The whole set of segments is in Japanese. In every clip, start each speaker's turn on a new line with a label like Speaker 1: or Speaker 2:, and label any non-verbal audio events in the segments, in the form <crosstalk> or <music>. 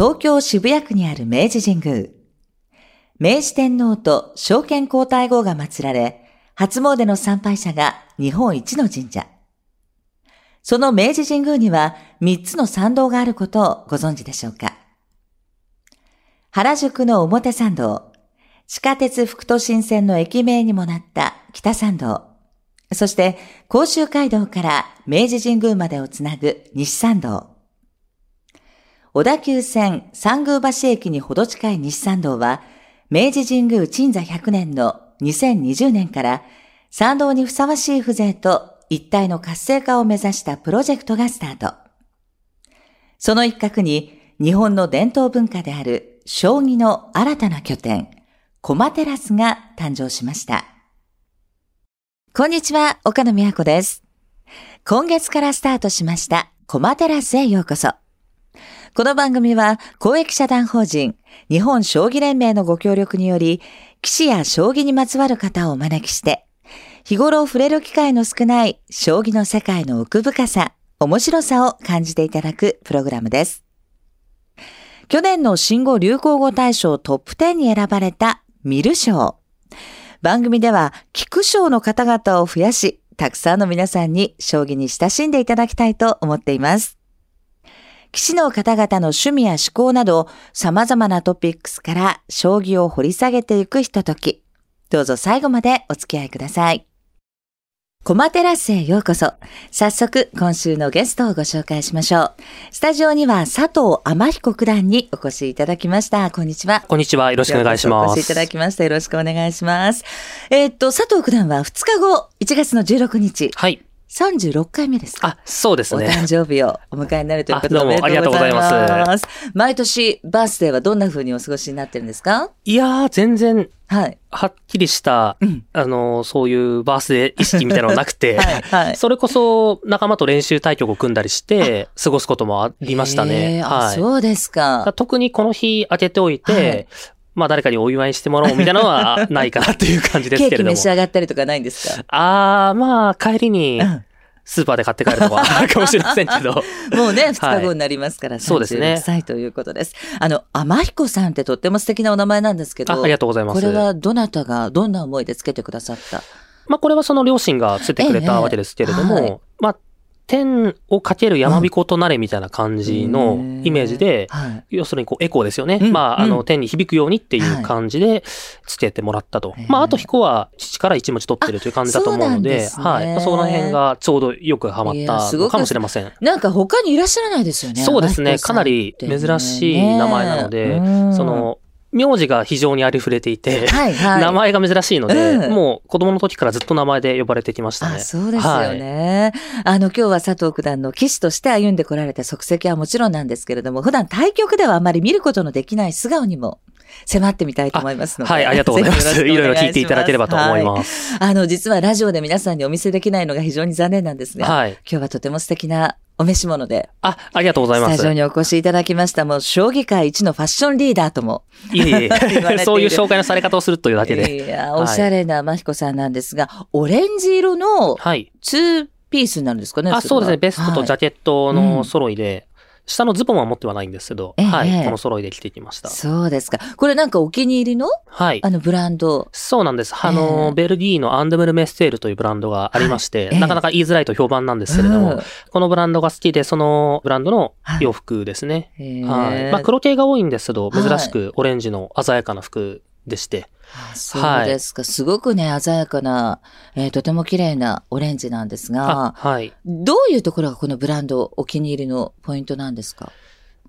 Speaker 1: 東京渋谷区にある明治神宮。明治天皇と証券皇太后が祀られ、初詣の参拝者が日本一の神社。その明治神宮には3つの参道があることをご存知でしょうか原宿の表参道、地下鉄副都心線の駅名にもなった北参道、そして甲州街道から明治神宮までをつなぐ西参道。小田急線三宮橋駅にほど近い西参道は、明治神宮鎮座100年の2020年から参道にふさわしい風情と一体の活性化を目指したプロジェクトがスタート。その一角に日本の伝統文化である将棋の新たな拠点、コマテラスが誕生しました。こんにちは、岡野美和子です。今月からスタートしましたコマテラスへようこそ。この番組は公益社団法人日本将棋連盟のご協力により、棋士や将棋にまつわる方をお招きして、日頃触れる機会の少ない将棋の世界の奥深さ、面白さを感じていただくプログラムです。去年の新語・流行語大賞トップ10に選ばれたミル賞。番組では、菊賞の方々を増やし、たくさんの皆さんに将棋に親しんでいただきたいと思っています。棋士の方々の趣味や思考など様々なトピックスから将棋を掘り下げていくひととき。どうぞ最後までお付き合いください。コマテラスへようこそ。早速、今週のゲストをご紹介しましょう。スタジオには佐藤天彦九段にお越しいただきました。こんにちは。
Speaker 2: こんにちは。よろしくお願いします。
Speaker 1: お越しいただきました。よろしくお願いします。えー、っと、佐藤九段は2日後、1月の16日。
Speaker 2: はい。
Speaker 1: 36回目です
Speaker 2: あ、そうですね。
Speaker 1: お誕生日をお迎えになるということで。
Speaker 2: どうもありがとうございます。
Speaker 1: 毎年、バースデーはどんな風にお過ごしになってるんですか？
Speaker 2: いやー、全然、
Speaker 1: はい。
Speaker 2: はっきりした、うん、あの、そういうバースデー意識みたいなのはなくて、<laughs> はいはい、それこそ仲間と練習対局を組んだりして、過ごすこともありましたね。
Speaker 1: はい。そうですか。
Speaker 2: 特にこの日開けておいて、はいまあ誰かにお祝いしてもらおうみたいなのは <laughs> ないかなっていう感じですけれども。ケー
Speaker 1: キ召し上がったりとかないんですか？
Speaker 2: ああ、まあ帰りに、スーパーで買って帰るとかある <laughs> かもしれませんけど。
Speaker 1: もうね、2日後になりますから、はい、そうですね。歳ということです。あの、天彦さんってとっても素敵なお名前なんですけど。
Speaker 2: ありがとうございます。
Speaker 1: これはどなたがどんな思いでつけてくださった？
Speaker 2: まあこれはその両親がつけてくれたわけですけれども、ええはい、まあ天をかける山彦となれみたいな感じのイメージで、はい、要するにこうエコーですよね。うん、まあ、あの、天に響くようにっていう感じでつけてもらったと。はい、まあ、あと彦は父から一文字取ってるという感じだと思うので、はい。その辺がちょうどよくハマったのかもしれません。
Speaker 1: なんか他にいらっしゃらないですよね。
Speaker 2: そうですね。かなり珍しい名前なので、その、名字が非常にありふれていて、はいはい、名前が珍しいので、うん、もう子供の時からずっと名前で呼ばれてきましたね。
Speaker 1: そうですよね、はい、あの、今日は佐藤九段の騎士として歩んでこられた足跡はもちろんなんですけれども、普段対局ではあまり見ることのできない素顔にも迫ってみたいと思いますので。
Speaker 2: はい、ありがとうございます。<laughs> いろいろ聞いていただければと思います。
Speaker 1: はい、あの、実はラジオで皆さんにお見せできないのが非常に残念なんですが、はい、今日はとても素敵なお召し物で。
Speaker 2: あ、ありがとうございます。
Speaker 1: スタジオにお越しいただきました。もう、将棋界一のファッションリーダーとも。
Speaker 2: いえいえ、<laughs> そういう紹介のされ方をするというだけで。
Speaker 1: いや、おしゃれな真彦さんなんですが、はい、オレンジ色の、はい。ツーピースになるんですかね。
Speaker 2: あ、そうですね。ベストとジャケットの揃いで、下のズボンは持ってはないんですけど、えはい、この揃いで着てきました。
Speaker 1: そうですか。これなんかお気に入りのはい。あのブランド？
Speaker 2: そうなんです。あの、えー、ベルギーのアンドムルメッセールというブランドがありまして、はいなかなか言いづらいと評判なんですけれども、うん、このブランドが好きで、そのブランドの洋服ですね。はい。はい、まあ黒系が多いんですけど、珍しくオレンジの鮮やかな服でして。
Speaker 1: あそうですか、はい、すごくね、鮮やかな、えー、とても綺麗なオレンジなんですが、はい。どういうところがこのブランドお気に入りのポイントなんですか？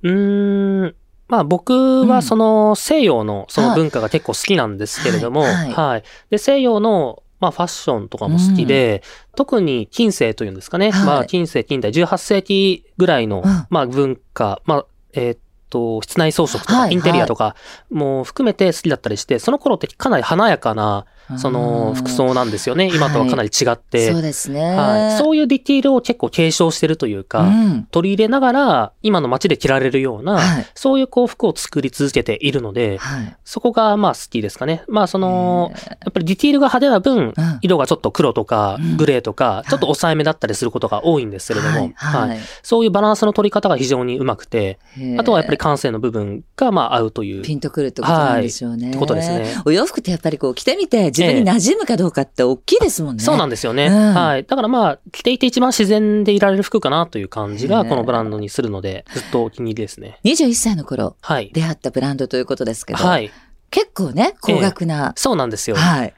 Speaker 2: うーん、まあ僕はその西洋のその文化が結構好きなんですけれども、はい、はい、で、西洋のまあファッションとかも好きで、うん、特に近世というんですかね。はい、まあ近世近代18世紀ぐらいの、まあ文化、まあ、えー、っと、室内装飾とか、インテリアとか、もう含めて好きだったりして、その頃ってかなり華やかな、その服装なんですよね。今とはかなり違って。
Speaker 1: はい、そうですね、
Speaker 2: はい。そういうディティールを結構継承してるというか、うん、取り入れながら、今の街で着られるような、はい、そういうこう服を作り続けているので、そこがまあ好きですかね。まあその、やっぱりディティールが派手な分、色がちょっと黒とかグレーとか、ちょっと抑えめだったりすることが多いんですけれども、はい。そういうバランスの取り方が非常にうまくて、あとはやっぱり感性の部分がまあ合うという。
Speaker 1: ピンとくるってことなんでしょうね。
Speaker 2: ってことですね。
Speaker 1: お洋服ってやっぱりこう着てみて自分に馴染むかどうかって大きいですもんね。
Speaker 2: そうなんですよね。はい。だからまあ、着ていて一番自然でいられる服かなという感じがこのブランドにするので、ずっとお気に入りですね。
Speaker 1: 21歳の頃、はい、出会ったブランドということですけど、はい、結構ね、高額な、
Speaker 2: えー、そうなんですよ。はい。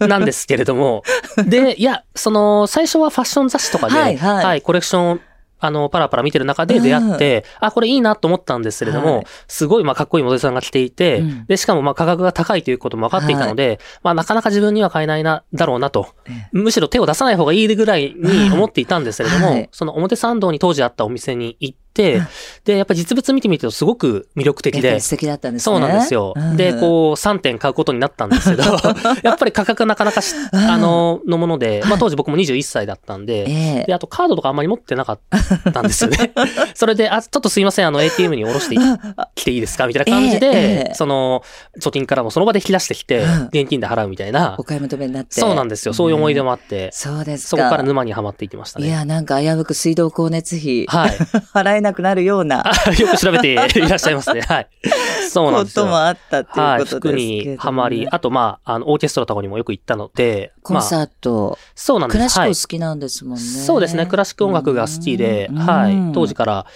Speaker 2: <laughs> なんですけれども。で、いや、その、最初はファッション雑誌とかで、はい、はい、はい、コレクションあの、パラパラ見てる中で出会って、うん、あ、これいいなと思ったんですけれども、はい、すごい、まあ、かっこいいモデルさんが着ていて、うん、で、しかも、まあ、価格が高いということも分かっていたので、はい、まあ、なかなか自分には買えないな、だろうなと、むしろ手を出さない方がいいぐらいに思っていたんですけれども、はい、その表参道に当時あったお店に行って、で、やっぱり実物見てみるとすごく魅力的で。
Speaker 1: 素敵だったんです
Speaker 2: ね。そうなんですよ。で、こう、3点買うことになったんですけど、<laughs> やっぱり価格なかなかあの、のもので、まあ当時僕も21歳だったんで、で、あとカードとかあんまり持ってなかったんですよね。<laughs> それで、あ、ちょっとすいません、あの ATM に下ろしてきていいですかみたいな感じで、その、貯金からもその場で引き出してきて、現金で払うみたいな。
Speaker 1: お買い求めになって。
Speaker 2: そうなんですよ。そういう思い出もあって。
Speaker 1: そうです
Speaker 2: そこから沼にはまっていきましたね。
Speaker 1: いや、なんか危うく水道光熱費、はい、<laughs> 払えなくなるような。
Speaker 2: よく調べて <laughs> いらっしゃいますね。はい。そうなんですよ。
Speaker 1: こともあったっていうことですはい。
Speaker 2: 服にはまり、あとまあ、あの、オーケストラとかにもよく行ったので、
Speaker 1: コンサート、
Speaker 2: まあ、そうなんです。
Speaker 1: クラシック好きなんですもんね。
Speaker 2: そうですね。クラシック音楽が好きで、はい。当時から、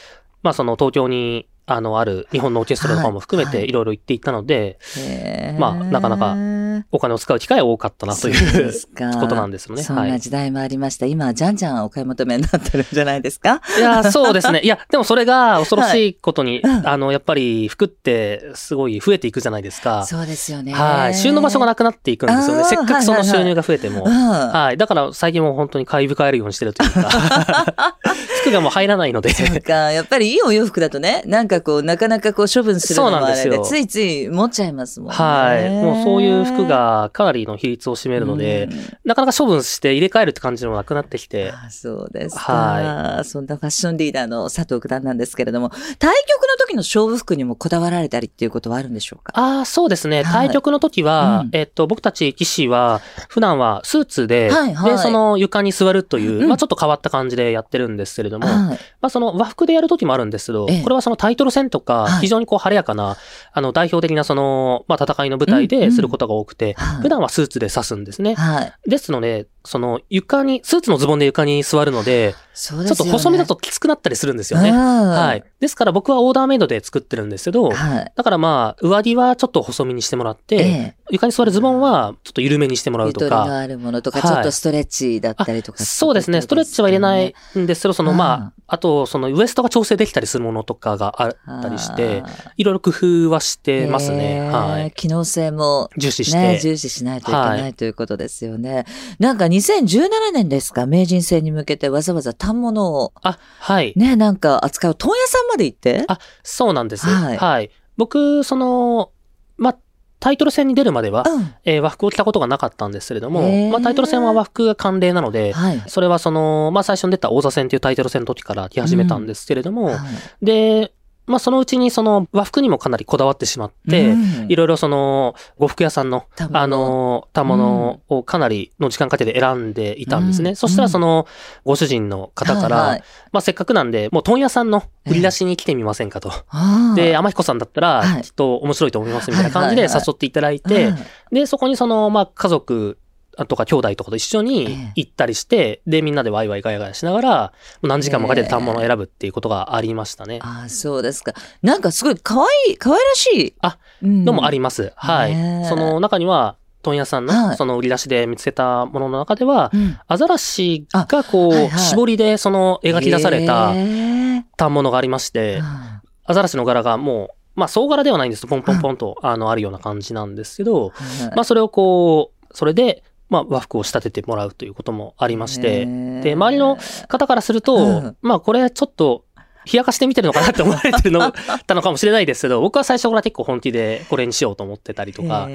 Speaker 2: まあその東京にあの、ある日本のオーケストラとかも含めていろいろ行っていったので、はいはい、まあ、なかなかお金を使う機会は多かったなということなんですよね。
Speaker 1: そんな時代もありました。はい、今、じゃんじゃんお買い求めになってるんじゃないですか？
Speaker 2: いや、そうですね。<laughs> いや、でもそれが恐ろしいことに、はい、あの、やっぱり服ってすごい増えていくじゃないですか。
Speaker 1: そうですよね。
Speaker 2: はい。収納場所がなくなっていくんですよね。せっかくその収入が増えても。はい、はいはい、だから最近も本当に買い控えるようにしてるというか <laughs> 服がもう入らないので。
Speaker 1: そうか。やっぱりいいお洋服だとね、なんかこう、なかなかこう処分するのもあれで、ついつい持っちゃいますもんね。
Speaker 2: はい。もうそういう服がかなりの比率を占めるので、なかなか処分して入れ替えるって感じでもなくなってきて。
Speaker 1: あそうですか。はい。そんなファッションリーダーの佐藤九段なんですけれども、対局の時の勝負服にもこだわられたりっていうことはあるんでしょうか？
Speaker 2: ああ、そうですね。対局の時は、うん、えっと、僕たち棋士は、普段はスーツで、はいはい、で、その床に座るという、うん、まあちょっと変わった感じでやってるんですけれども、はい、まあその和服でやる時もあるんですけど、ええ、これはそのタイトル戦とか、非常にこう晴れやかな、あの代表的なその、まあ戦いの舞台ですることが多くて、うんうん、普段はスーツで指すんですね。はい、ですので、その床に、スーツのズボンで床に座るので、ちょっと細身だときつくなったりするんですよね。はい。ですから僕はオーダーメイドで作ってるんですけど、はい、だからまあ、上着はちょっと細身にしてもらって、ええ、床に座るズボンはちょっと緩めにしてもらうとか。ゆと
Speaker 1: りのあるものとか、ちょっとストレッチだったりとか、
Speaker 2: ねそうですね。ストレッチは入れないんですけど、そのまあ、あと、そのウエストが調整できたりするものとかがあったりして、いろいろ工夫はしてますね。はい。
Speaker 1: 機能性も、
Speaker 2: 重視して、
Speaker 1: ね、重視しないといけない、はい、ということですよね。なんか2017年ですか、名人戦に向けてわざわざ反物を。
Speaker 2: あ、はい。
Speaker 1: ね、なんか扱う問屋さんまで行って？
Speaker 2: あ、そうなんです。はい。はい、僕、その、まあ、タイトル戦に出るまでは、うん、えー、和服を着たことがなかったんですけれども、まあ、タイトル戦は和服が慣例なので、はい、それはその、まあ、最初に出た王座戦というタイトル戦の時から着始めたんですけれども、うんはい、で、まあそのうちにその和服にもかなりこだわってしまって、いろいろその呉服屋さんの、あの、たものをかなりの時間かけて選んでいたんですね。うん、そしたらそのご主人の方から、はいはい、まあせっかくなんで、もう問屋さんの売り出しに来てみませんかと。で、天彦さんだったら、きっと面白いと思いますみたいな感じで誘っていただいて、で、そこにその、まあ家族とか兄弟とかと一緒に行ったりして、で、みんなでワイワイガヤガヤしながら、何時間もかけて反物を選ぶっていうことがありましたね。
Speaker 1: ああ、そうですか。なんかすごい可愛い、可愛らしい。
Speaker 2: あ、のもあります。はい。その中には、問屋さんのその売り出しで見つけたものの中では、アザラシがこう、絞りでその描き出された反物がありまして、アザラシの柄がもう、まあ、総柄ではないんです。ポンポンポンと、あの、あるような感じなんですけど、まあ、それをこう、それで、まあ、和服を仕立ててもらうということもありまして、で、周りの方からすると、うん、まあ、これちょっと、冷やかして見てるのかなって思われてるの、たのかもしれないですけど、僕は最初から結構本気でこれにしようと思ってたりとか、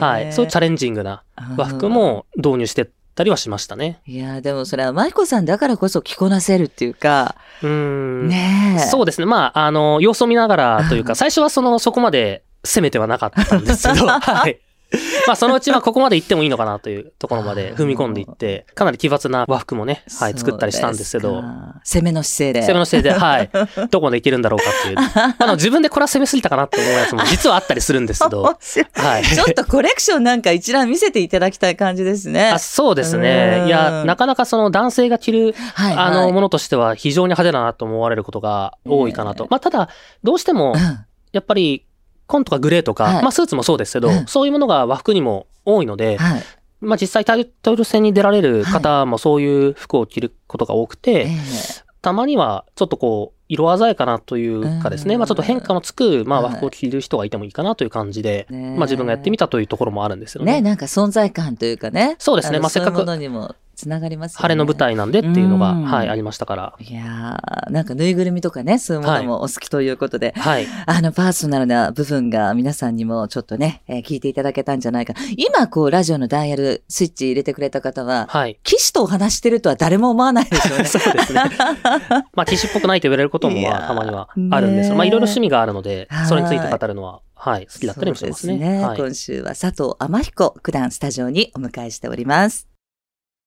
Speaker 2: はい。そういうチャレンジングな和服も導入してたりはしましたね。
Speaker 1: いや、でもそれは舞子さんだからこそ着こなせるっていうか。
Speaker 2: うん。ねそうですね。まあ、あの、様子を見ながらというか、<laughs> 最初はその、そこまで攻めてはなかったんですけど、<laughs> はい。まあそのうちはここまで行ってもいいのかなというところまで踏み込んでいって、かなり奇抜な和服もね、はい、作ったりしたんですけど。
Speaker 1: 攻めの姿勢で。
Speaker 2: 攻めの姿勢で、<laughs> はい。どこまでいけるんだろうかっていう。あの、自分でこれは攻めすぎたかなって思うやつも <laughs> 実はあったりするんですけど。は
Speaker 1: い。ちょっとコレクションなんか一覧見せていただきたい感じですね。<laughs>
Speaker 2: あそうですね。いや、なかなかその男性が着る、はいはい、あの、ものとしては非常に派手だなと思われることが多いかなと。まあ、ただ、どうしても、やっぱり、紺とかグレーとか、はい、まあスーツもそうですけど、うん、そういうものが和服にも多いので、はい、まあ実際タイトル戦に出られる方もそういう服を着ることが多くて、はい、たまにはちょっとこう、色鮮やかなというかですね、まあちょっと変化のつく、まあ和服を着る人がいてもいいかなという感じで、まあ自分がやってみたというところもあるんですよね。
Speaker 1: ね、なんか存在感というかね。
Speaker 2: そうですね、まあせっかく。
Speaker 1: つながりますよね。
Speaker 2: 晴れの舞台なんでっていうのが、はい、ありましたから。
Speaker 1: いやー、なんかぬいぐるみとかね、そういうものもお好きということで、はい。あの、パーソナルな部分が皆さんにもちょっとね、えー、聞いていただけたんじゃないか。今、こう、ラジオのダイヤルスイッチ入れてくれた方は、はい。騎士とお話してるとは誰も思わないでしょうね。<laughs>
Speaker 2: そうですね。まあ、騎士っぽくないと言われることも、まあ、たまにはあるんですまあ、いろいろ趣味があるので、それについて語るのは、はい、好きだったりもしますね。すね
Speaker 1: はい、今週は佐藤天彦九段スタジオにお迎えしております。